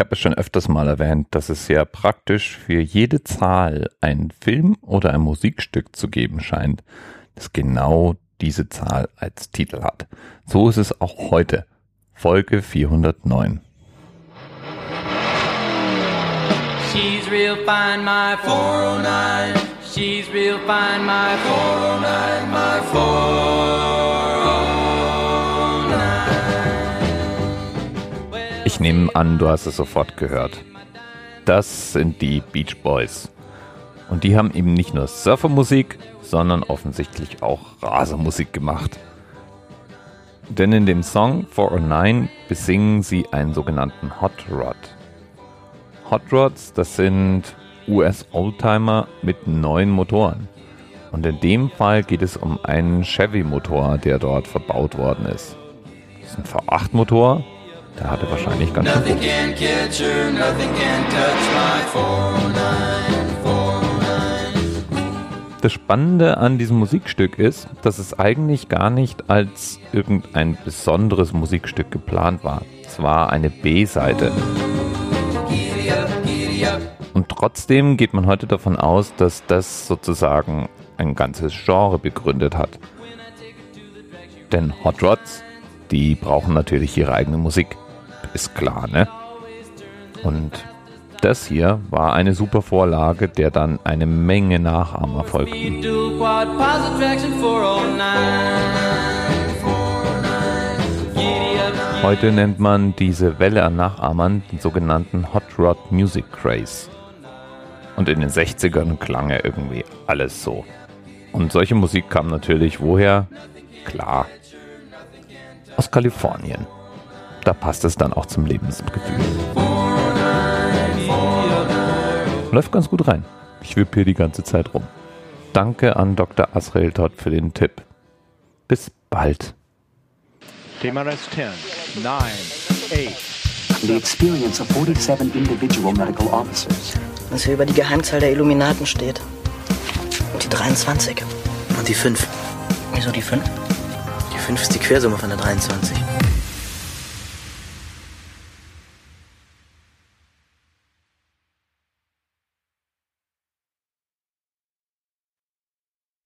habe es schon öfters mal erwähnt, dass es sehr praktisch für jede Zahl einen Film oder ein Musikstück zu geben scheint, das genau diese Zahl als Titel hat. So ist es auch heute. Folge 409. She's real fine, my 409. She's real fine, my 409, my 409. Ich nehme an, du hast es sofort gehört. Das sind die Beach Boys. Und die haben eben nicht nur Surfermusik, sondern offensichtlich auch Rasermusik gemacht. Denn in dem Song 409 besingen sie einen sogenannten Hot Rod. Hot Rods, das sind US-Oldtimer mit neuen Motoren. Und in dem Fall geht es um einen Chevy-Motor, der dort verbaut worden ist. Das ist ein V8-Motor, der hatte wahrscheinlich ganz schön Das Spannende an diesem Musikstück ist, dass es eigentlich gar nicht als irgendein besonderes Musikstück geplant war. Es war eine B-Seite. Und trotzdem geht man heute davon aus, dass das sozusagen ein ganzes Genre begründet hat. Denn Hot Rods, die brauchen natürlich ihre eigene Musik. Ist klar, ne? Und das hier war eine super Vorlage, der dann eine Menge Nachahmer folgten. Heute nennt man diese Welle an Nachahmern den sogenannten Hot Rod Music Craze. Und in den 60ern klang er irgendwie alles so. Und solche Musik kam natürlich woher? Klar, aus Kalifornien. Da passt es dann auch zum Lebensgefühl. Läuft ganz gut rein. Ich wippe hier die ganze Zeit rum. Danke an Dr. Asrael Todd für den Tipp. Bis bald. TMRS 10, 9, 8. The experience of 47 individual medical officers. Was hier über die Geheimzahl der Illuminaten steht. Und die 23. Und die 5. Wieso die 5? Die 5 ist die Quersumme von der 23.